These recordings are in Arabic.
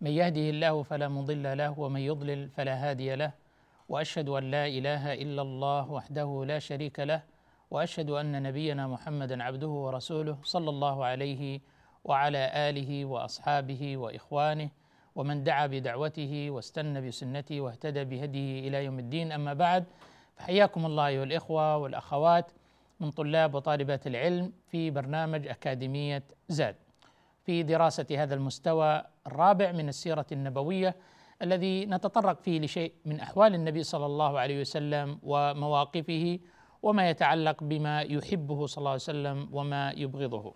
من يهده الله فلا مضل له ومن يضلل فلا هادي له. وأشهد أن لا إله إلا الله وحده لا شريك له وأشهد أن نبينا محمدا عبده ورسوله صلى الله عليه وعلى آله وأصحابه وإخوانه ومن دعا بدعوته واستنى بسنته واهتدى بهديه إلى يوم الدين. أما بعد فحياكم الله أيها الإخوة والأخوات من طلاب وطالبات العلم في برنامج أكاديمية زاد. في دراسة هذا المستوى الرابع من السيرة النبوية الذي نتطرق فيه لشيء من أحوال النبي صلى الله عليه وسلم ومواقفه وما يتعلق بما يحبه صلى الله عليه وسلم وما يبغضه.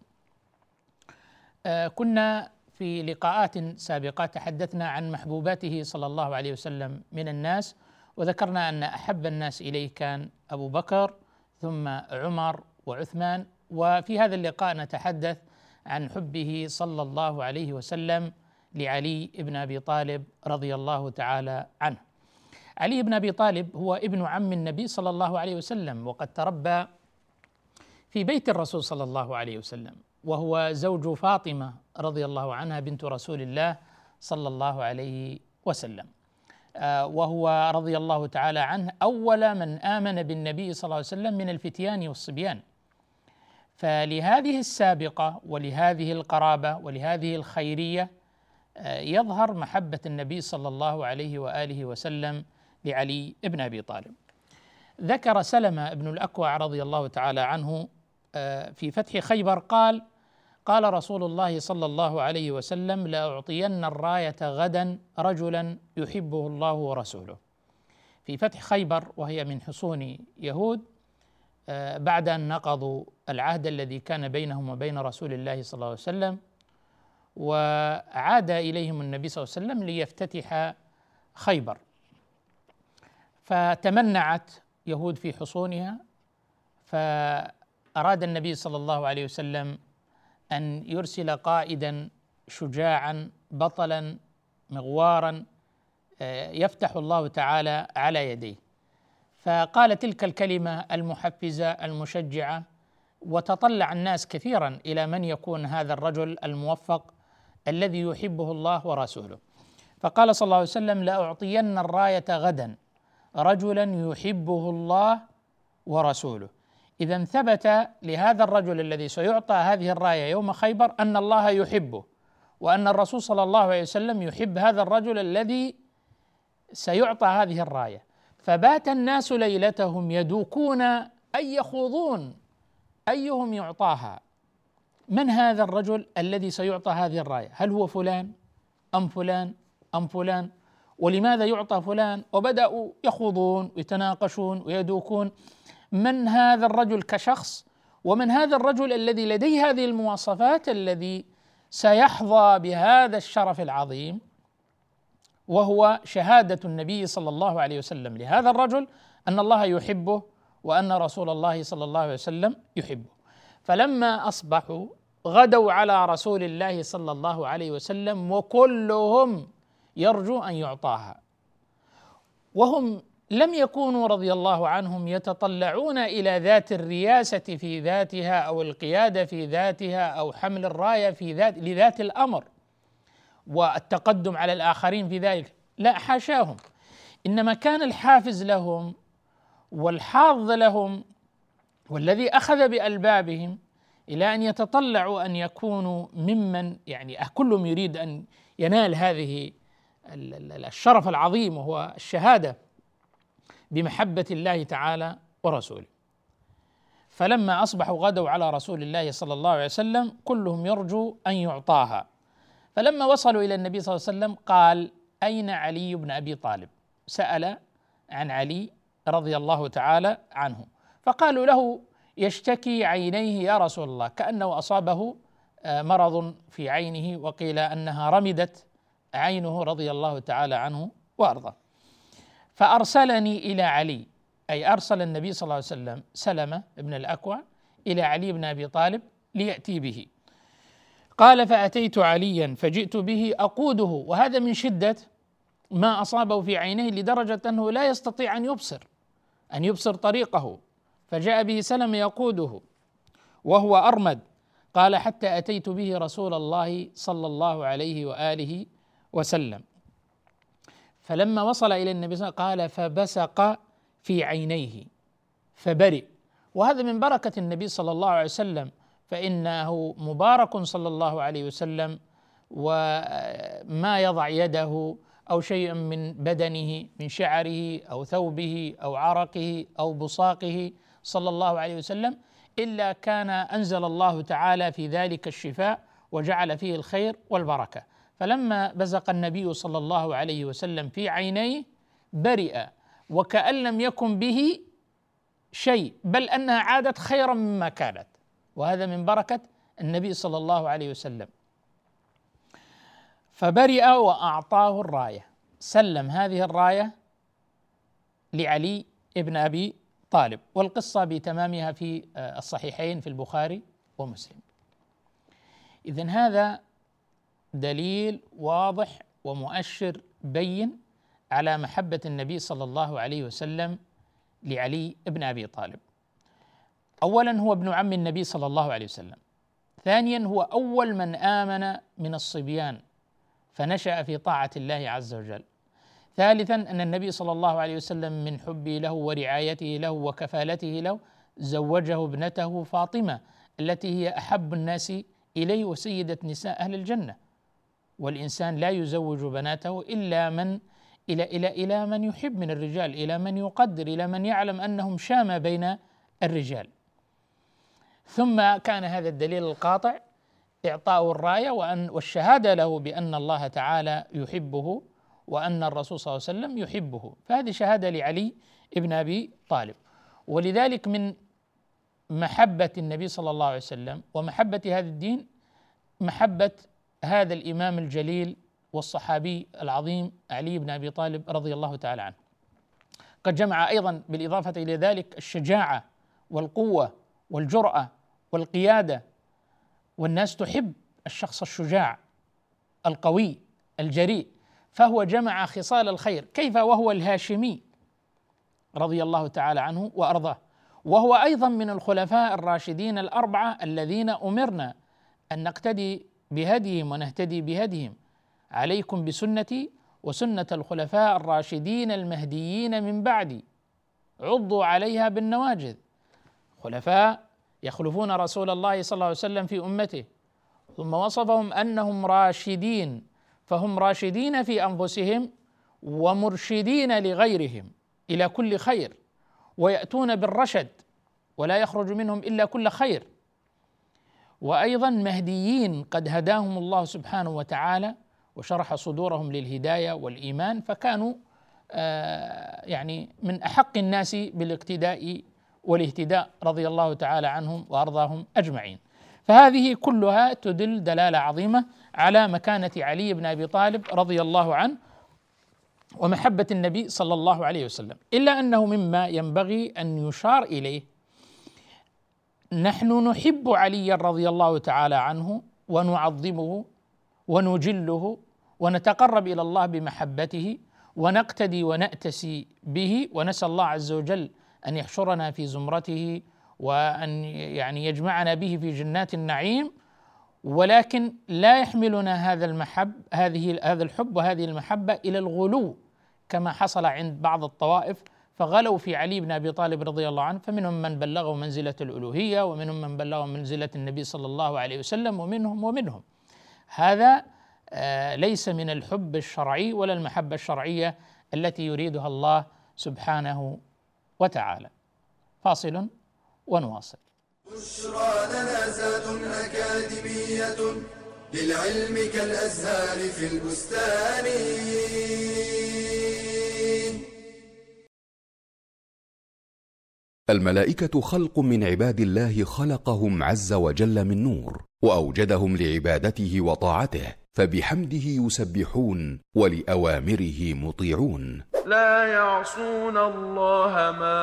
آه كنا في لقاءات سابقة تحدثنا عن محبوباته صلى الله عليه وسلم من الناس وذكرنا أن أحب الناس إليه كان أبو بكر ثم عمر وعثمان وفي هذا اللقاء نتحدث عن حبه صلى الله عليه وسلم لعلي بن أبي طالب رضي الله تعالى عنه. علي بن أبي طالب هو ابن عم النبي صلى الله عليه وسلم وقد تربى في بيت الرسول صلى الله عليه وسلم وهو زوج فاطمة رضي الله عنها بنت رسول الله صلى الله عليه وسلم. وهو رضي الله تعالى عنه أول من آمن بالنبي صلى الله عليه وسلم من الفتيان والصبيان فلهذه السابقة ولهذه القرابة ولهذه الخيرية يظهر محبة النبي صلى الله عليه وآله وسلم لعلي بن أبي طالب. ذكر سلمة بن الأكوع رضي الله تعالى عنه في فتح خيبر قال قال رسول الله صلى الله عليه وسلم لاعطين الراية غدا رجلا يحبه الله ورسوله في فتح خيبر وهي من حصون يهود بعد أن نقضوا العهد الذي كان بينهم وبين رسول الله صلى الله عليه وسلم وعاد إليهم النبي صلى الله عليه وسلم ليفتتح خيبر. فتمنعت يهود في حصونها فأراد النبي صلى الله عليه وسلم أن يرسل قائدا شجاعا بطلا مغوارا يفتح الله تعالى على يديه. فقال تلك الكلمة المحفزة المشجعة وتطلع الناس كثيرا إلى من يكون هذا الرجل الموفق الذي يحبه الله ورسوله. فقال صلى الله عليه وسلم لأعطين الراية غدا. رجلا يحبه الله ورسوله. إذا ثبت لهذا الرجل الذي سيعطى هذه الراية يوم خيبر أن الله يحبه وأن الرسول صلى الله عليه وسلم يحب هذا الرجل الذي سيعطى هذه الراية. فبات الناس ليلتهم يدوكون أي يخوضون أيهم يعطاها. من هذا الرجل الذي سيعطى هذه الراية؟ هل هو فلان؟ أم فلان؟ أم فلان؟ ولماذا يعطى فلان؟ وبدأوا يخوضون ويتناقشون ويدوكون. من هذا الرجل كشخص؟ ومن هذا الرجل الذي لديه هذه المواصفات الذي سيحظى بهذا الشرف العظيم؟ وهو شهادة النبي صلى الله عليه وسلم. لهذا الرجل أن الله يحبه وأن رسول الله صلى الله عليه وسلم يحبه. فلما أصبحوا غدوا على رسول الله صلى الله عليه وسلم وكلهم يرجو أن يعطاها. وهم لم يكونوا رضي الله عنهم يتطلعون إلى ذات الرياسة في ذاتها أو القيادة في ذاتها أو حمل الراية في ذات لذات الأمر والتقدم على الآخرين في ذلك. لا حاشاهم. إنما كان الحافز لهم والحاض لهم والذي أخذ بألبابهم إلى أن يتطلعوا أن يكونوا ممن يعني كلهم يريد أن ينال هذه الشرف العظيم وهو الشهادة بمحبة الله تعالى ورسوله. فلما أصبحوا غدوا على رسول الله صلى الله عليه وسلم كلهم يرجو أن يعطاها. فلما وصلوا إلى النبي صلى الله عليه وسلم قال أين علي بن أبي طالب؟ سأل عن علي رضي الله تعالى عنه. فقالوا له يشتكي عينيه يا رسول الله كأنه أصابه آه، مرض في عينه وقيل أنها رمدت عينه رضي الله تعالى عنه وأرضاه. فأرسلني إلى علي أي أرسل النبي صلى الله عليه وسلم سلمة بن الأكوع إلى علي بن أبي طالب ليأتي به. قال فأتيت عليا فجئت به أقوده وهذا من شدة ما أصابه في عينيه لدرجة أنه لا يستطيع أن يبصر أن يبصر طريقه. فجاء به سلم يقوده وهو أرمد. قال حتى أتيت به رسول الله صلى الله عليه وآله وسلم. فلما وصل إلى النبي صلى الله عليه وسلم قال فبسق في عينيه فبرئ. وهذا من بركة النبي صلى الله عليه وسلم فإنه مبارك صلى الله عليه وسلم وما يضع يده أو شيئا من بدنه من شعره أو ثوبه أو عرقه أو بصاقه صلى الله عليه وسلم إلا كان أنزل الله تعالى في ذلك الشفاء وجعل فيه الخير والبركة. فلما بزق النبي صلى الله عليه وسلم في عينيه برئ وكأن لم يكن به شيء بل أنها عادت خيرا مما كانت. وهذا من بركة النبي صلى الله عليه وسلم. فبرئ وأعطاه الراية. سلم هذه الراية لعلي ابن أبي طالب والقصة بتمامها في آه، الصحيحين في البخاري ومسلم. اذا هذا دليل واضح ومؤشر بين على محبة النبي صلى الله عليه وسلم لعلي بن أبي طالب. اولا هو ابن عم النبي صلى الله عليه وسلم. ثانيا هو أول من آمن من الصبيان فنشأ في طاعة الله عز وجل. ثالثا أن النبي صلى الله عليه وسلم من حبه له ورعايته له وكفالته له زوجه ابنته فاطمة التي هي أحب الناس إليه وسيدة نساء أهل الجنة. والإنسان لا يزوج بناته إلا من إلى إلى إلى من يحب من الرجال إلى من يقدر إلى من يعلم أنهم شامه بين الرجال. ثم كان هذا الدليل القاطع إعطاء الراية وأن والشهادة له بأن الله تعالى يحبه وأن الرسول صلى الله عليه وسلم يحبه. فهذه شهادة لعلي ابن أبي طالب. ولذلك من محبة النبي صلى الله عليه وسلم ومحبة هذا الدين محبة هذا الإمام الجليل والصحابي العظيم علي بن أبي طالب رضي الله تعالى عنه. قد جمع أيضا بالإضافة إلى ذلك الشجاعة والقوة والجرأة والقيادة. والناس تحب الشخص الشجاع القوي الجريء. فهو جمع خصال الخير. كيف وهو الهاشمي رضي الله تعالى عنه وأرضاه؟ وهو أيضا من الخلفاء الراشدين الأربعة الذين أمرنا أن نقتدي بهديهم ونهتدي بهديهم. عليكم بسنتي وسنة الخلفاء الراشدين المهديين من بعدي. عضوا عليها بالنواجذ. خلفاء يخلفون رسول الله صلى الله عليه وسلم في أمته. ثم وصفهم أنهم راشدين. فهم راشدين في أنفسهم ومرشدين لغيرهم إلى كل خير ويأتون بالرشد ولا يخرج منهم إلا كل خير وأيضا مهديين قد هداهم الله سبحانه وتعالى وشرح صدورهم للهداية والإيمان فكانوا آه يعني من أحق الناس بالاقتداء والاهتداء رضي الله تعالى عنهم وأرضاهم أجمعين. فهذه كلها تدل دلالة عظيمة على مكانة علي بن أبي طالب رضي الله عنه ومحبة النبي صلى الله عليه وسلم، إلا أنه مما ينبغي أن يشار إليه نحن نحب عليا رضي الله تعالى عنه ونعظمه ونجله ونتقرب إلى الله بمحبته ونقتدي ونأتسي به ونسأل الله عز وجل أن يحشرنا في زمرته وأن يعني يجمعنا به في جنات النعيم ولكن لا يحملنا هذا المحب هذه هذا الحب وهذه المحبة إلى الغلو كما حصل عند بعض الطوائف. فغلوا في علي بن أبي طالب رضي الله عنه فمنهم من بلغوا منزلة الألوهية ومنهم من بلغوا منزلة النبي صلى الله عليه وسلم ومنهم ومنهم. هذا آه، ليس من الحب الشرعي ولا المحبة الشرعية التي يريدها الله سبحانه وتعالى. فاصل. ونواصل. بشرى لنا زاد أكاديمية للعلم كالأزهار في البستان. الملائكة خلق من عباد الله خلقهم عز وجل من نور وأوجدهم لعبادته وطاعته فبحمده يسبحون ولأوامره مطيعون. لا يعصون الله ما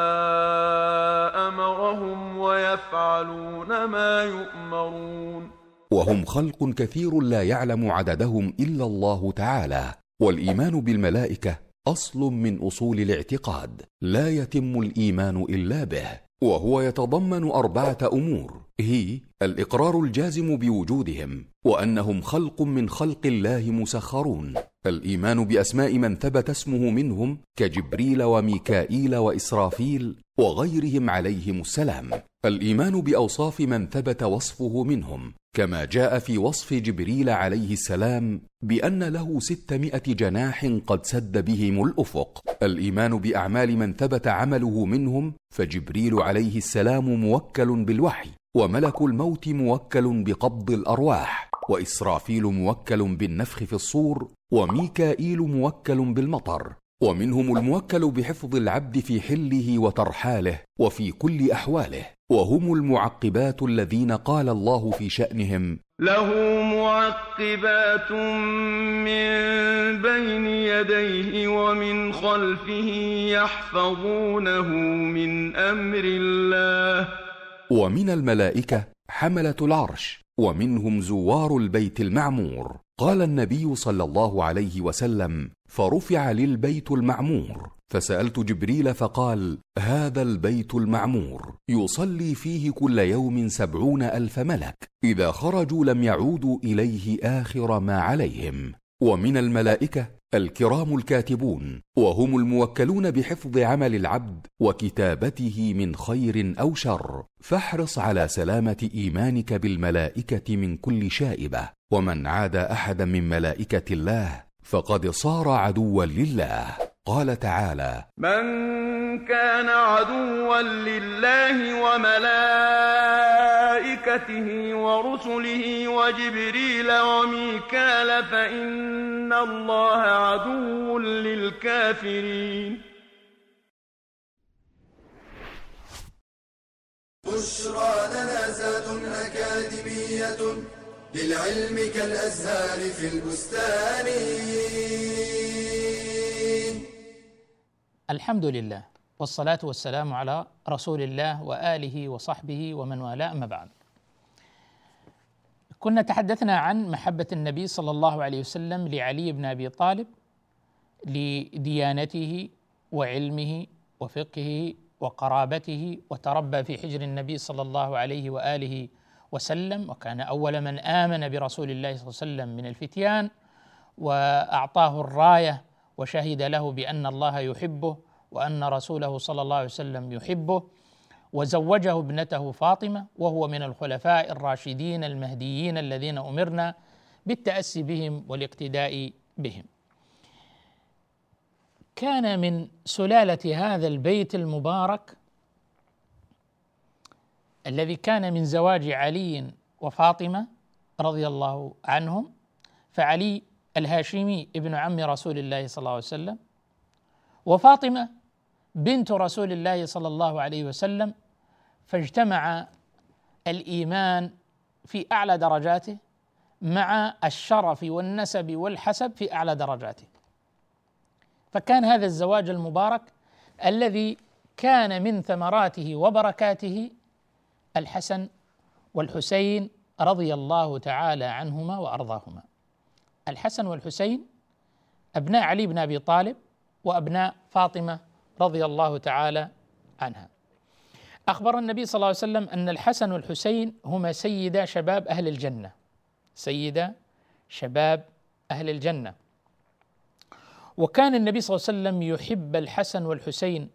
أمرهم ويفعلون ما يؤمرون. وهم خلق كثير لا يعلم عددهم إلا الله تعالى والإيمان بالملائكة أصل من أصول الاعتقاد لا يتم الإيمان إلا به. وهو يتضمن أربعة أمور. هي الإقرار الجازم بوجودهم وأنهم خلق من خلق الله مسخرون. الإيمان بأسماء من ثبت اسمه منهم كجبريل وميكائيل وإسرافيل وغيرهم عليهم السلام. الإيمان بأوصاف من ثبت وصفه منهم كما جاء في وصف جبريل عليه السلام بأن له ستمائة جناح قد سد بهم الأفق. الإيمان بأعمال من ثبت عمله منهم فجبريل عليه السلام موكل بالوحي وملك الموت موكل بقبض الأرواح وإسرافيل موكل بالنفخ في الصور وميكائيل موكل بالمطر ومنهم الموكل بحفظ العبد في حله وترحاله وفي كل أحواله. وهم المعقبات الذين قال الله في شأنهم. له معقبات من بين يديه ومن خلفه يحفظونه من أمر الله. ومن الملائكة حملة العرش ومنهم زوار البيت المعمور. قال النبي صلى الله عليه وسلم فرفع للبيت المعمور. فسألت جبريل فقال هذا البيت المعمور يصلي فيه كل يوم سبعون ألف ملك إذا خرجوا لم يعودوا إليه آخر ما عليهم. ومن الملائكة الكرام الكاتبون وهم الموكلون بحفظ عمل العبد وكتابته من خير أو شر فاحرص على سلامة إيمانك بالملائكة من كل شائبة. ومن عاد أحدا من ملائكة الله فقد صار عدوا لله. قال تعالى من كان عدوا لله وملائكته ورسله وجبريل وميكال فإن الله عدو للكافرين. بشرى لنا زاد أكاديمية للعلم كالأزهار في البستان. الحمد لله والصلاة والسلام على رسول الله وآله وصحبه ومن والاه أما بعد. كنا تحدثنا عن محبة النبي صلى الله عليه وسلم لعلي بن أبي طالب لديانته وعلمه وفقهه وقرابته وتربى في حجر النبي صلى الله عليه وآله وسلم وكان أول من آمن برسول الله صلى الله عليه وسلم من الفتيان وأعطاه الراية وشهد له بأن الله يحبه وأن رسوله صلى الله عليه وسلم يحبه وزوجه ابنته فاطمة وهو من الخلفاء الراشدين المهديين الذين أمرنا بالتأسي بهم والاقتداء بهم. كان من سلالة هذا البيت المبارك الذي كان من زواج علي وفاطمة رضي الله عنهم فعلي الهاشمي ابن عم رسول الله صلى الله عليه وسلم وفاطمة بنت رسول الله صلى الله عليه وسلم فاجتمع الإيمان في أعلى درجاته مع الشرف والنسب والحسب في أعلى درجاته فكان هذا الزواج المبارك الذي كان من ثمراته وبركاته الحسن والحسين رضي الله تعالى عنهما وأرضاهما. الحسن والحسين أبناء علي بن أبي طالب وأبناء فاطمة رضي الله تعالى عنها. أخبر النبي صلى الله عليه وسلم أن الحسن والحسين هما سيدا شباب أهل الجنة. سيدا شباب أهل الجنة. وكان النبي صلى الله عليه وسلم يحب الحسن والحسين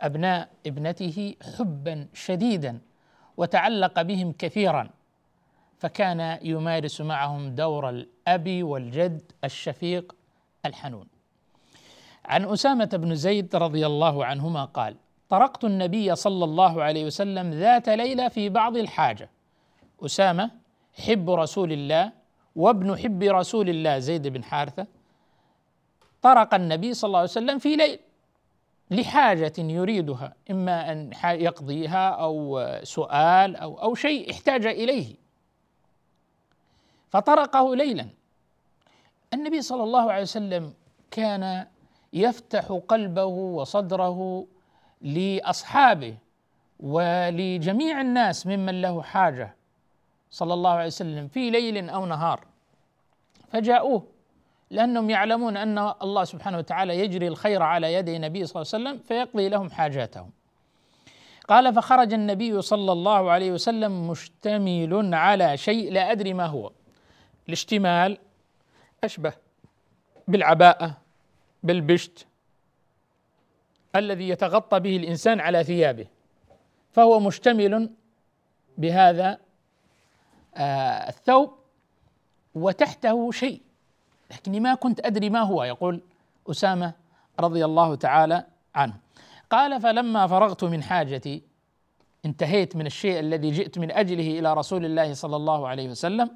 أبناء ابنته حبا شديدا وتعلق بهم كثيرا فكان يمارس معهم دور الأب والجد الشفيق الحنون. عن أسامة بن زيد رضي الله عنهما قال طرقت النبي صلى الله عليه وسلم ذات ليلة في بعض الحاجة. أسامة حب رسول الله وابن حب رسول الله زيد بن حارثة. طرق النبي صلى الله عليه وسلم في ليل لحاجة يريدها إما أن يقضيها أو سؤال أو أو شيء احتاج إليه. فطرقه ليلا النبي صلى الله عليه وسلم كان يفتح قلبه وصدره لأصحابه ولجميع الناس ممن له حاجة صلى الله عليه وسلم في ليل أو نهار فجاءوه لأنهم يعلمون أن الله سبحانه وتعالى يجري الخير على يدي النبي صلى الله عليه وسلم فيقضي لهم حاجاتهم. قال فخرج النبي صلى الله عليه وسلم مشتمل على شيء لا أدري ما هو. الاشتمال أشبه بالعباءة بالبشت الذي يتغطى به الإنسان على ثيابه فهو مشتمل بهذا آه الثوب وتحته شيء. لكني ما كنت أدري ما هو يقول أسامة رضي الله تعالى عنه. قال فلما فرغت من حاجتي انتهيت من الشيء الذي جئت من أجله إلى رسول الله صلى الله عليه وسلم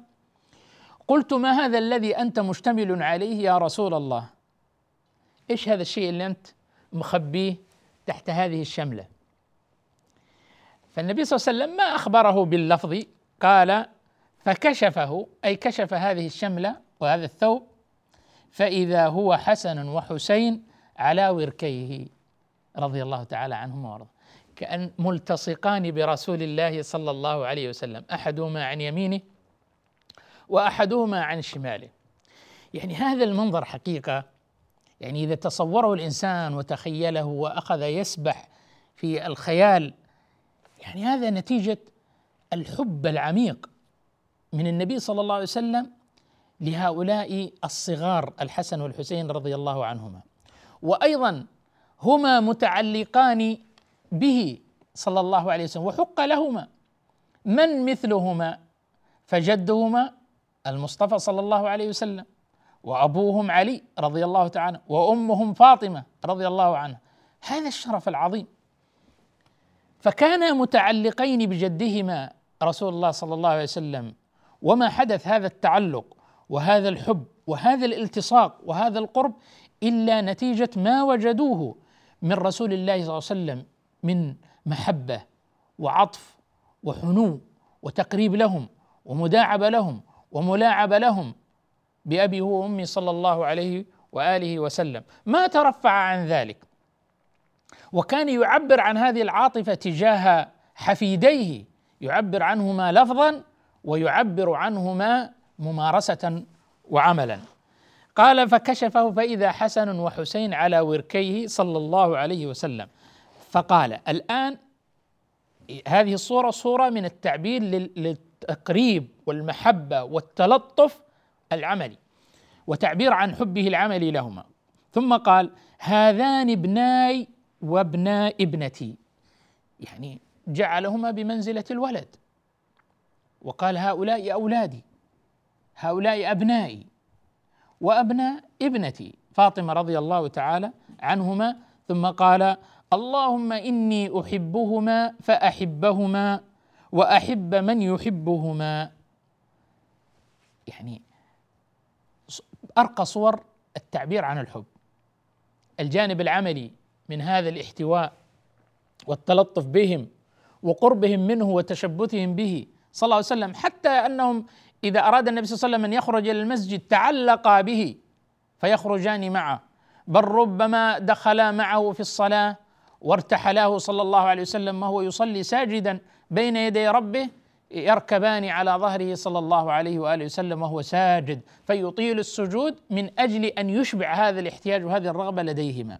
قلت ما هذا الذي أنت مشتمل عليه يا رسول الله؟ إيش هذا الشيء اللي أنت مخبيه تحت هذه الشملة؟ فالنبي صلى الله عليه وسلم ما أخبره باللفظ قال فكشفه. أي كشف هذه الشملة وهذا الثوب فإذا هو حسن وحسين على وركيه رضي الله تعالى عنهما وأرضاه. كأن ملتصقان برسول الله صلى الله عليه وسلم أحدهما عن يمينه وأحدهما عن شماله يعني هذا المنظر حقيقة يعني إذا تصوره الإنسان وتخيله وأخذ يسبح في الخيال يعني هذا نتيجة الحب العميق من النبي صلى الله عليه وسلم لهؤلاء الصغار الحسن والحسين رضي الله عنهما. وأيضا هما متعلقان به صلى الله عليه وسلم وحق لهما. من مثلهما؟ فجدهما المصطفى صلى الله عليه وسلم وأبوهم علي رضي الله تعالى وأمهم فاطمة رضي الله عنها. هذا الشرف العظيم. فكانا متعلقين بجدهما رسول الله صلى الله عليه وسلم وما حدث هذا التعلق وهذا الحب وهذا الالتصاق وهذا القرب إلا نتيجة ما وجدوه من رسول الله صلى الله عليه وسلم من محبة وعطف وحنو وتقريب لهم ومداعبة لهم وملاعبه لهم بأبي وأمي صلى الله عليه وآله وسلم. ما ترفع عن ذلك. وكان يعبر عن هذه العاطفة تجاه حفيديه يعبر عنهما لفظا ويعبر عنهما ممارسة وعملا. قال فكشفه فإذا حسن وحسين على وركيه صلى الله عليه وسلم. فقال الآن هذه الصورة صورة من التعبير للتقريب والمحبة والتلطف العملي وتعبير عن حبه العملي لهما. ثم قال هذان ابناي وابنا ابنتي. يعني جعلهما بمنزلة الولد. وقال هؤلاء أولادي. هؤلاء أبنائي وابناء ابنتي. فاطمة رضي الله تعالى عنهما. ثم قال اللهم إني أحبهما فأحبهما وأحب من يحبهما. يعني أرقى صور التعبير عن الحب. الجانب العملي من هذا الاحتواء والتلطف بهم وقربهم منه وتشبثهم به صلى الله عليه وسلم حتى أنهم إذا أراد النبي صلى الله عليه وسلم أن يخرج إلى المسجد تعلقا به فيخرجان معه. بل ربما دخلا معه في الصلاة وارتحلاه صلى الله عليه وسلم وهو يصلي ساجدا بين يدي ربه يركبان على ظهره صلى الله عليه وآله وسلم وهو ساجد فيطيل السجود من أجل أن يشبع هذا الاحتياج وهذه الرغبة لديهما.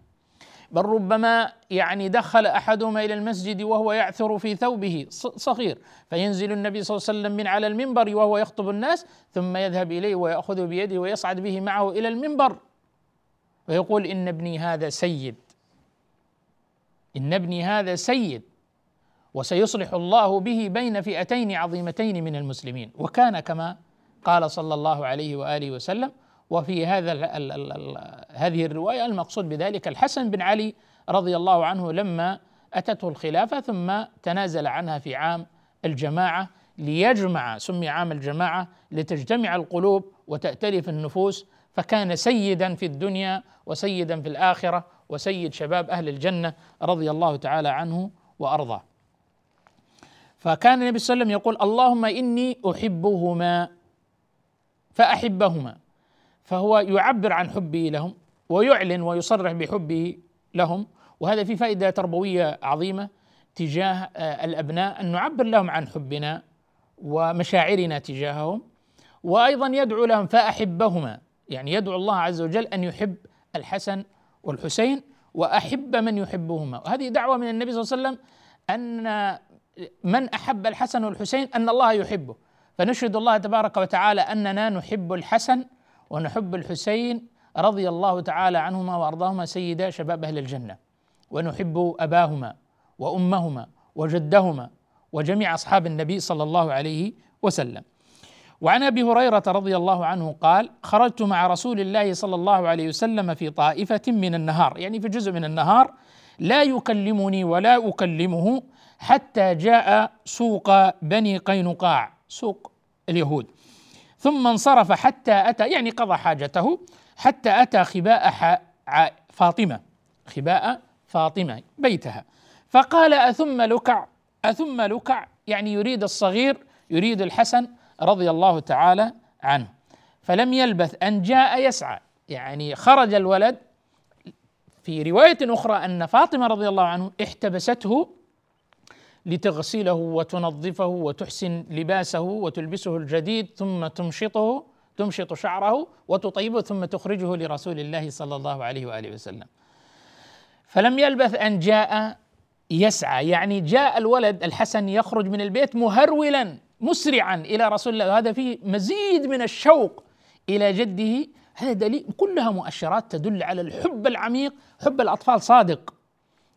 بل ربما يعني دخل أحدهما إلى المسجد وهو يعثر في ثوبه صغير فينزل النبي صلى الله عليه وسلم من على المنبر وهو يخطب الناس ثم يذهب إليه وياخذه بيده ويصعد به معه إلى المنبر. ويقول إن ابني هذا سيد. إن ابني هذا سيد. وسيصلح الله به بين فئتين عظيمتين من المسلمين وكان كما قال صلى الله عليه وآله وسلم وفي هذا ال ال ال ال هذه الرواية المقصود بذلك الحسن بن علي رضي الله عنه لما أتته الخلافة ثم تنازل عنها في عام الجماعة ليجمع سمي عام الجماعة لتجتمع القلوب وتأتلف النفوس فكان سيدا في الدنيا وسيدا في الآخرة وسيد شباب أهل الجنة رضي الله تعالى عنه وأرضاه. فكان النبي صلى الله عليه وسلم يقول اللهم إني أحبهما فأحبهما. فهو يعبر عن حبه لهم ويعلن ويصرح بحبه لهم. وهذا في فائدة تربوية عظيمة تجاه آه، الأبناء أن نعبر لهم عن حبنا ومشاعرنا تجاههم. وأيضا يدعو لهم فأحبهما يعني يدعو الله عز وجل أن يحب الحسن والحسين وأحب من يحبهما. وهذه دعوة من النبي صلى الله عليه وسلم أن من أحب الحسن والحسين؟ أن الله يحبه. فنشهد الله تبارك وتعالى أننا نحب الحسن ونحب الحسين رضي الله تعالى عنهما وأرضاهما سيدا شباب أهل الجنة. ونحب أباهما وأمهما وجدهما وجميع أصحاب النبي صلى الله عليه وسلم. وعن أبي هريرة رضي الله عنه قال خرجت مع رسول الله صلى الله عليه وسلم في طائفة من النهار. يعني في جزء من النهار لا يكلمني ولا أكلمه حتى جاء سوق بني قينقاع سوق اليهود. ثم انصرف حتى أتى يعني قضى حاجته حتى أتى خباء فاطمة خباء فاطمة بيتها. فقال أثم لكع أثم لكع يعني يريد الصغير يريد الحسن رضي الله تعالى عنه. فلم يلبث أن جاء يسعى. يعني خرج الولد. في رواية أخرى أن فاطمة رضي الله عنه احتبسته لتغسله وتنظفه وتحسن لباسه وتلبسه الجديد ثم تمشطه تمشط شعره وتطيبه ثم تخرجه لرسول الله صلى الله عليه وآله وسلم. فلم يلبث أن جاء يسعى يعني جاء الولد الحسن يخرج من البيت مهرولا مسرعا إلى رسول الله. وهذا فيه مزيد من الشوق إلى جده. هذا دليل كلها مؤشرات تدل على الحب العميق حب الأطفال صادق.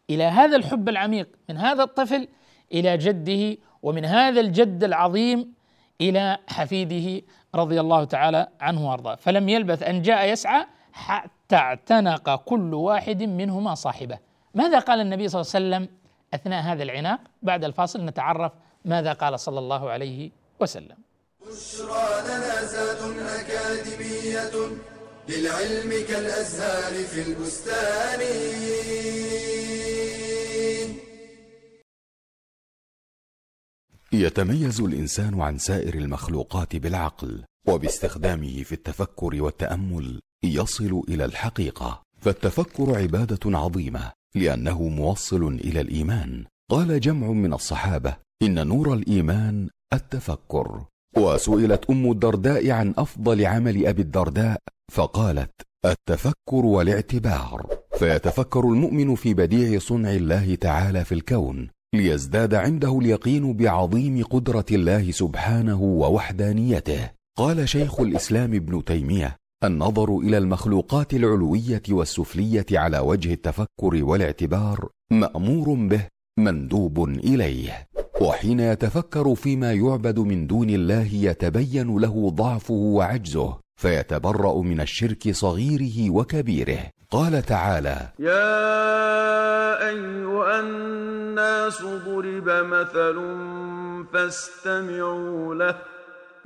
إلى هذا الحب العميق من هذا الطفل إلى جده ومن هذا الجد العظيم إلى حفيده رضي الله تعالى عنه وأرضاه. فلم يلبث أن جاء يسعى حتى اعتنق كل واحد منهما صاحبه. ماذا قال النبي صلى الله عليه وسلم أثناء هذا العناق؟ بعد الفاصل نتعرف ماذا قال صلى الله عليه وسلم. بشرى لنا زاد أكاديمية للعلم كالأزهار في البستان. يتميز الإنسان عن سائر المخلوقات بالعقل وباستخدامه في التفكر والتأمل يصل إلى الحقيقة. فالتفكر عبادة عظيمة لأنه موصل إلى الإيمان. قال جمع من الصحابة إن نور الإيمان التفكر. وسئلت أم الدرداء عن أفضل عمل أبي الدرداء فقالت التفكر والاعتبار. فيتفكر المؤمن في بديع صنع الله تعالى في الكون ليزداد عنده اليقين بعظيم قدرة الله سبحانه ووحدانيته. قال شيخ الإسلام ابن تيمية النظر إلى المخلوقات العلوية والسفلية على وجه التفكر والاعتبار مأمور به مندوب إليه. وحين يتفكر فيما يعبد من دون الله يتبين له ضعفه وعجزه فيتبرأ من الشرك صغيره وكبيره. قال تعالى يا أيها الناس ضرب مثل فاستمعوا له.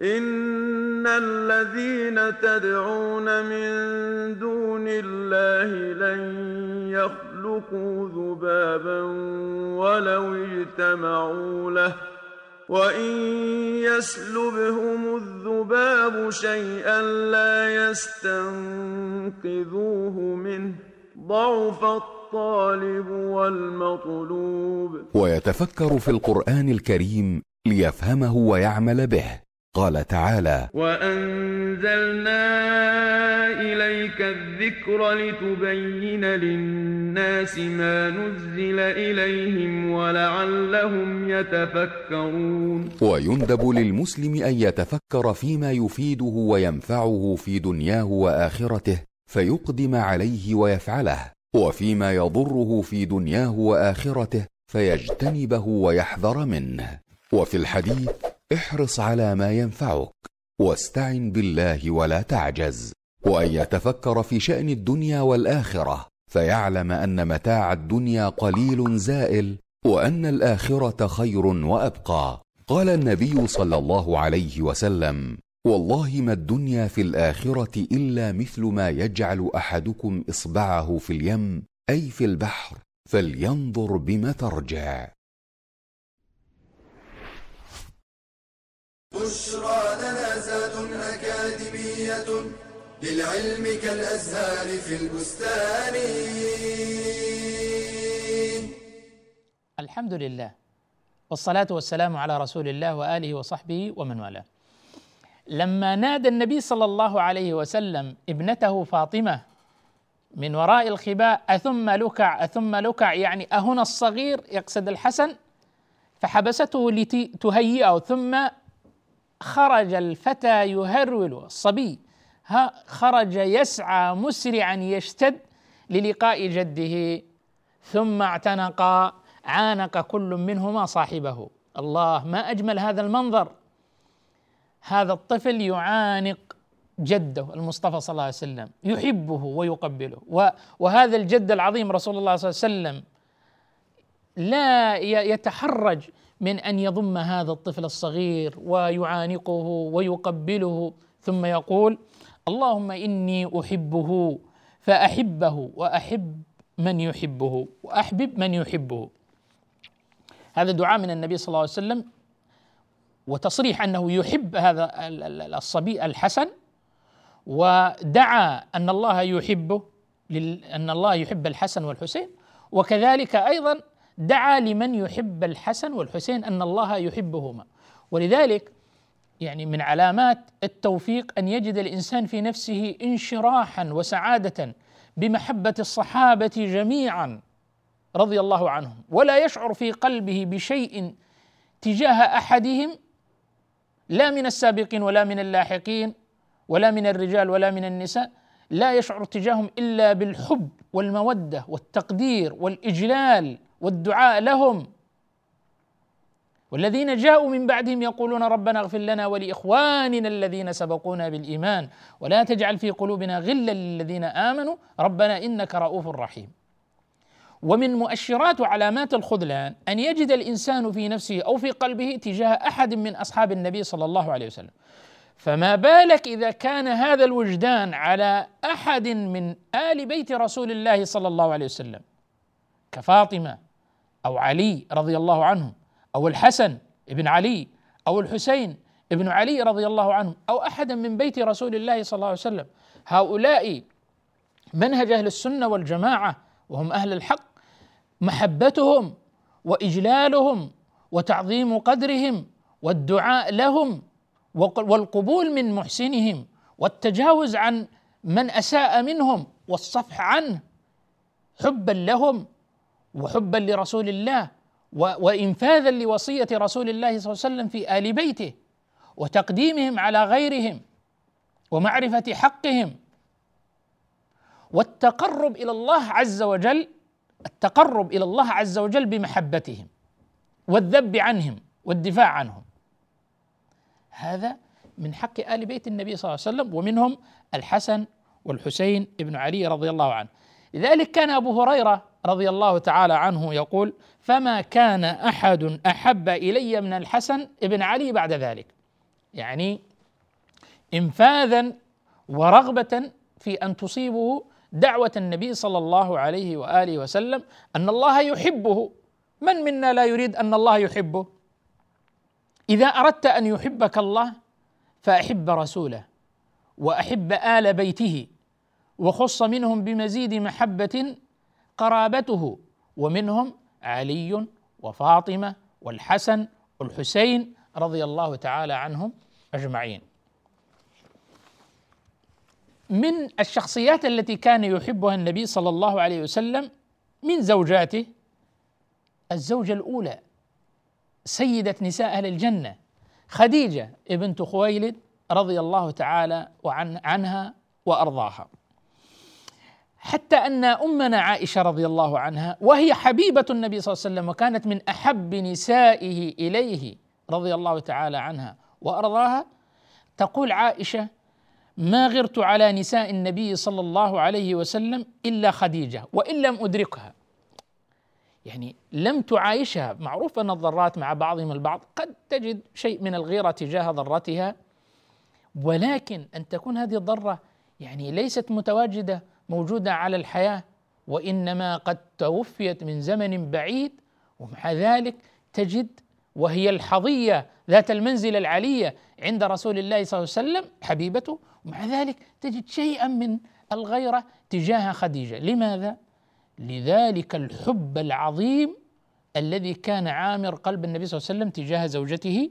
إن الذين تدعون من دون الله لن يخلقوا ذبابا ولو اجتمعوا له. وان يسلبهم الذباب شيئا لا يستنقذوه منه. ضعف الطالب والمطلوب. ويتفكر في القرآن الكريم ليفهمه ويعمل به. قال تعالى وانزلنا اليك الذكر لتبين للناس ما نزل اليهم ولعلهم يتفكرون ويندب للمسلم ان يتفكر فيما يفيده وينفعه في دنياه واخرته فيقدم عليه ويفعله وفيما يضره في دنياه واخرته فيجتنبه ويحذر منه وفي الحديث احرص على ما ينفعك واستعن بالله ولا تعجز وأن يتفكر في شأن الدنيا والآخرة فيعلم أن متاع الدنيا قليل زائل وأن الآخرة خير وأبقى. قال النبي صلى الله عليه وسلم والله ما الدنيا في الآخرة إلا مثل ما يجعل أحدكم إصبعه في اليم أي في البحر فلينظر بم ترجع. بشرى لنا زاد أكاديمية للعلم كالأزهار في البستان. الحمد لله والصلاة والسلام على رسول الله وآله وصحبه ومن والاه. لما نادى النبي صلى الله عليه وسلم ابنته فاطمة من وراء الخباء أثم لكع أثم لكع يعني أهنا الصغير يقصد الحسن فحبسته لتهيئه ثم خرج الفتى يهرول الصبي. خرج يسعى مسرعا يشتد للقاء جده ثم اعتنقا عانق كل منهما صاحبه. الله ما أجمل هذا المنظر. هذا الطفل يعانق جده المصطفى صلى الله عليه وسلم يحبه ويقبله. وهذا الجد العظيم رسول الله صلى الله عليه وسلم لا يتحرج من أن يضم هذا الطفل الصغير ويعانقه ويقبله ثم يقول اللهم إني أحبه فأحبه وأحب من يحبه وأحبب من يحبه. هذا دعاء من النبي صلى الله عليه وسلم وتصريح أنه يحب هذا الصبي الحسن ودعا أن الله يحبه أن الله يحب الحسن والحسين وكذلك أيضا دعا لمن يحب الحسن والحسين أن الله يحبهما. ولذلك يعني من علامات التوفيق أن يجد الإنسان في نفسه انشراحا وسعادة بمحبة الصحابة جميعا رضي الله عنهم ولا يشعر في قلبه بشيء تجاه أحدهم لا من السابقين ولا من اللاحقين ولا من الرجال ولا من النساء لا يشعر تجاههم إلا بالحب والمودة والتقدير والإجلال والدعاء لهم. والذين جاءوا من بعدهم يقولون ربنا اغفر لنا ولإخواننا الذين سبقونا بالإيمان. ولا تجعل في قلوبنا غلا للذين آمنوا. ربنا إنك رؤوف رحيم. ومن مؤشرات وعلامات الخذلان أن يجد الإنسان في نفسه أو في قلبه تجاه أحد من أصحاب النبي صلى الله عليه وسلم. فما بالك إذا كان هذا الوجدان على أحد من آل بيت رسول الله صلى الله عليه وسلم؟ كفاطمة. أو علي رضي الله عنهم أو الحسن ابن علي أو الحسين ابن علي رضي الله عنهم أو أحدا من بيت رسول الله صلى الله عليه وسلم. هؤلاء منهج أهل السنة والجماعة وهم أهل الحق. محبتهم وإجلالهم وتعظيم قدرهم والدعاء لهم والقبول من محسنهم والتجاوز عن من أساء منهم والصفح عنه حبا لهم وحبا لرسول الله وإنفاذا لوصية رسول الله صلى الله عليه وسلم في آل بيته وتقديمهم على غيرهم ومعرفة حقهم والتقرب إلى الله عز وجل التقرب إلى الله عز وجل بمحبتهم والذب عنهم والدفاع عنهم. هذا من حق آل بيت النبي صلى الله عليه وسلم ومنهم الحسن والحسين ابن علي رضي الله عنه. لذلك كان أبو هريرة رضي الله تعالى عنه يقول فما كان أحد أحب إلي من الحسن ابن علي بعد ذلك. يعني انفاذا ورغبة في أن تصيبه دعوة النبي صلى الله عليه وآله وسلم أن الله يحبه. من منا لا يريد أن الله يحبه؟ إذا أردت أن يحبك الله فأحب رسوله وأحب آل بيته وخص منهم بمزيد محبة قرابته ومنهم علي وفاطمة والحسن والحسين رضي الله تعالى عنهم أجمعين. من الشخصيات التي كان يحبها النبي صلى الله عليه وسلم من زوجاته الزوجة الأولى سيدة نساء أهل الجنة خديجة بنت خويلد رضي الله تعالى عنها وأرضاها. حتى أن أمنا عائشة رضي الله عنها وهي حبيبة النبي صلى الله عليه وسلم وكانت من أحب نسائه إليه رضي الله تعالى عنها. وأرضاها تقول عائشة ما غرت على نساء النبي صلى الله عليه وسلم إلا خديجة وإن لم أدركها. يعني لم تعايشها. معروف أن الضرات مع بعضهم البعض قد تجد شيء من الغيرة تجاه ضرتها ولكن أن تكون هذه الضره يعني ليست متواجدة موجودة على الحياة وإنما قد توفيت من زمن بعيد ومع ذلك تجد وهي الحظية ذات المنزلة العليه عند رسول الله صلى الله عليه وسلم حبيبته. ومع ذلك تجد شيئا من الغيرة تجاه خديجة. لماذا؟ لذلك الحب العظيم الذي كان عامر قلب النبي صلى الله عليه وسلم تجاه زوجته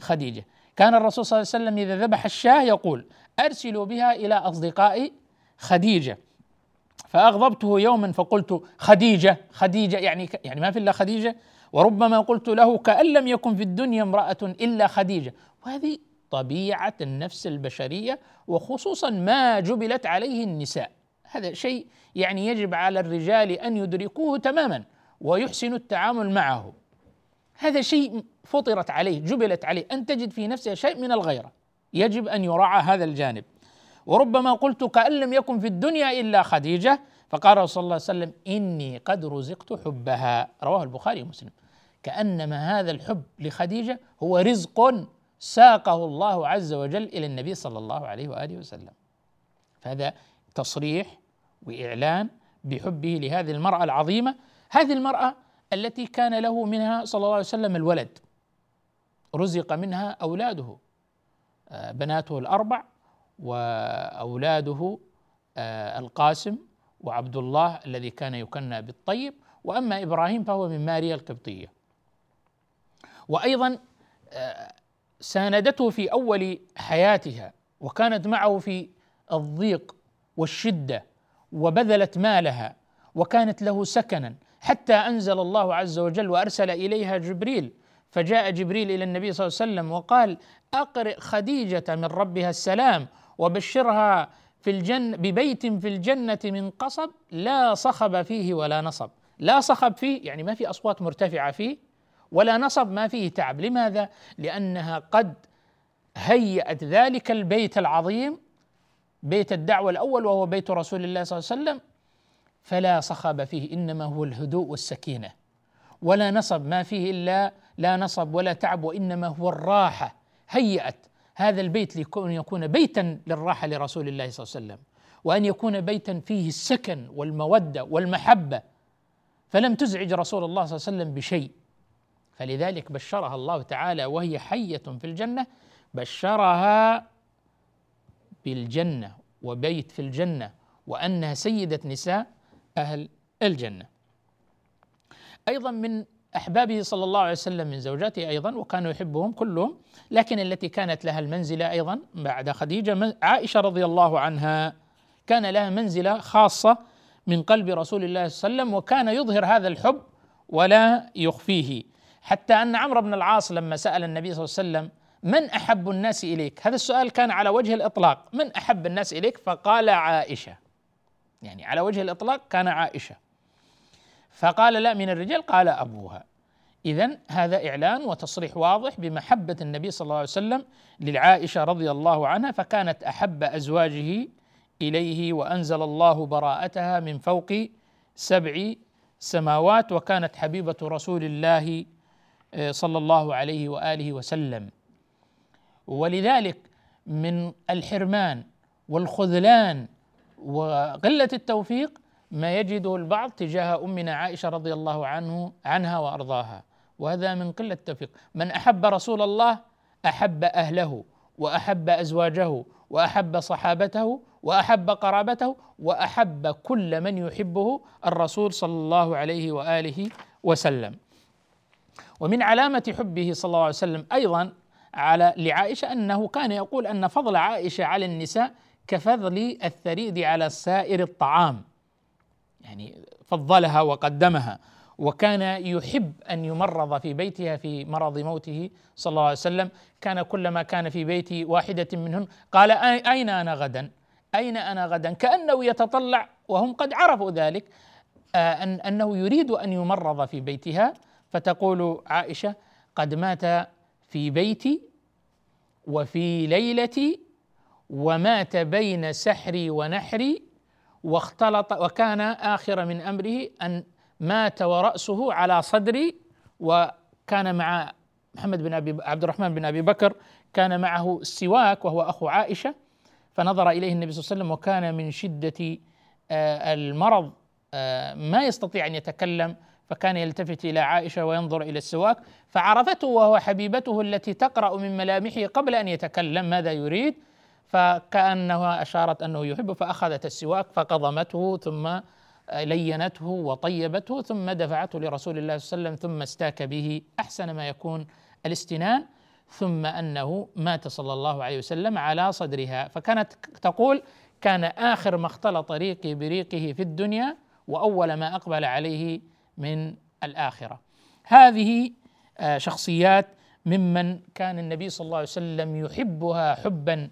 خديجة. كان الرسول صلى الله عليه وسلم إذا ذبح الشاة يقول أرسلوا بها إلى أصدقاء خديجة. فأغضبته يوما فقلت خديجة خديجة يعني يعني ما في إلا خديجة؟ وربما قلت له كأن لم يكن في الدنيا امرأة إلا خديجة. وهذه طبيعة النفس البشرية وخصوصا ما جبلت عليه النساء. هذا شيء يعني يجب على الرجال أن يدركوه تماما ويحسنوا التعامل معه. هذا شيء فطرت عليه جبلت عليه. أن تجد في نفسها شيء من الغيرة. يجب أن يراعى هذا الجانب. وربما قلت كأن لم يكن في الدنيا إلا خديجة فقال صلى الله عليه وسلم إني قد رزقت حبها. رواه البخاري ومسلم. كأنما هذا الحب لخديجة هو رزق ساقه الله عز وجل إلى النبي صلى الله عليه وآله وسلم. فهذا تصريح وإعلان بحبه لهذه المرأة العظيمة. هذه المرأة التي كان له منها صلى الله عليه وسلم الولد. رزق منها أولاده. آه، بناته الأربع وأولاده آه، القاسم وعبد الله الذي كان يكنى بالطيب وأما إبراهيم فهو من ماريا القبطية. وأيضا آه، ساندته في أول حياتها وكانت معه في الضيق والشدة وبذلت مالها وكانت له سكنا حتى أنزل الله عز وجل وأرسل إليها جبريل. فجاء جبريل إلى النبي صلى الله عليه وسلم وقال أقرئ خديجة من ربها السلام وبشرها في الجنة ببيت في الجنة من قصب لا صخب فيه ولا نصب. لا صخب فيه يعني ما في أصوات مرتفعة فيه ولا نصب ما فيه تعب. لماذا؟ لأنها قد هيأت ذلك البيت العظيم بيت الدعوة الأول وهو بيت رسول الله صلى الله عليه وسلم فلا صخب فيه إنما هو الهدوء والسكينة. ولا نصب ما فيه إلا لا نصب ولا تعب وإنما هو الراحة. هيأت. هذا البيت ليكون يكون بيتا للراحة لرسول الله صلى الله عليه وسلم وأن يكون بيتا فيه السكن والمودة والمحبة. فلم تزعج رسول الله صلى الله عليه وسلم بشيء. فلذلك بشرها الله تعالى وهي حية في الجنة بشرها بالجنة وبيت في الجنة وأنها سيدة نساء أهل الجنة. أيضا من أحبابه صلى الله عليه وسلم من زوجاته أيضا وكانوا يحبهم كلهم لكن التي كانت لها المنزلة أيضا بعد خديجة عائشة رضي الله عنها كان لها منزلة خاصة من قلب رسول الله صلى الله عليه وسلم وكان يظهر هذا الحب ولا يخفيه حتى أن عمرو بن العاص لما سأل النبي صلى الله عليه وسلم من أحب الناس إليك؟ هذا السؤال كان على وجه الإطلاق، من أحب الناس إليك؟ فقال عائشة. يعني على وجه الإطلاق كان عائشة. فقال لا من الرجال قال أبوها. اذا هذا إعلان وتصريح واضح بمحبة النبي صلى الله عليه وسلم للعائشة رضي الله عنها فكانت أحب أزواجه إليه وأنزل الله براءتها من فوق سبع سماوات وكانت حبيبة رسول الله آه، صلى الله عليه وآله وسلم. ولذلك من الحرمان والخذلان وقلة التوفيق ما يجده البعض تجاه أمنا عائشة رضي الله عنه عنها وأرضاها. وهذا من قلة التوفيق. من أحب رسول الله أحب أهله وأحب أزواجه وأحب صحابته وأحب قرابته وأحب كل من يحبه الرسول صلى الله عليه وآله وسلم. ومن علامة حبه صلى الله عليه وسلم أيضا على لعائشة أنه كان يقول أن فضل عائشة على النساء كفضل الثريد على سائر الطعام. يعني فضلها وقدمها وكان يحب أن يمرض في بيتها في مرض موته صلى الله عليه وسلم. كان كلما كان في بيت واحدة منهن قال أين أنا غدا؟ أين أنا غدا؟ كأنه يتطلع وهم قد عرفوا ذلك آه، أن أنه يريد أن يمرض في بيتها. فتقول عائشة قد مات في بيتي وفي ليلتي ومات بين سحري ونحري واختلط وكان آخر من أمره أن مات ورأسه على صدري وكان مع محمد بن أبي عبد الرحمن بن أبي بكر كان معه السواك وهو أخو عائشة فنظر إليه النبي صلى الله عليه وسلم وكان من شدة آه، المرض آه، ما يستطيع أن يتكلم فكان يلتفت إلى عائشة وينظر إلى السواك فعرفته وهو حبيبته التي تقرأ من ملامحه قبل أن يتكلم ماذا يريد؟ فكأنها أشارت أنه يحب فأخذت السواك فقضمته ثم لينته وطيبته ثم دفعته لرسول الله صلى الله عليه وسلم ثم استاك به أحسن ما يكون الاستنان ثم أنه مات صلى الله عليه وسلم على صدرها. فكانت تقول كان آخر ما اختلط ريقي بريقه في الدنيا وأول ما أقبل عليه من الآخرة. هذه آه، شخصيات ممن كان النبي صلى الله عليه وسلم يحبها حبا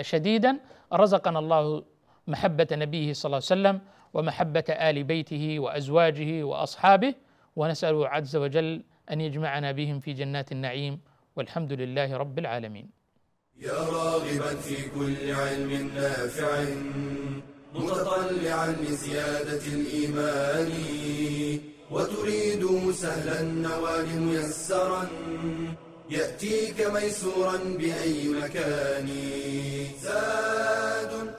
شديدا. رزقنا الله محبة نبيه صلى الله عليه وسلم ومحبة آل بيته وأزواجه وأصحابه ونسأله عز وجل أن يجمعنا بهم في جنات النعيم. والحمد لله رب العالمين. يا راغبا في كل علم نافع متطلعا لزيادة الإيمان وتريد سهلا النوال ميسرا يأتيك ميسورا بأي مكان. زاد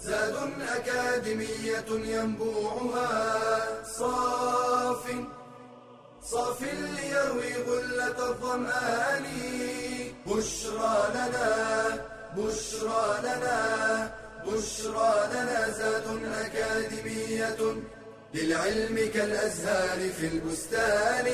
زاد أكاديمية ينبوعها. صاف صاف ليروي غلة الظمآن. بشرى لنا بشرى لنا بشرى لنا. زاد أكاديمية للعلم كالأزهار في البستان.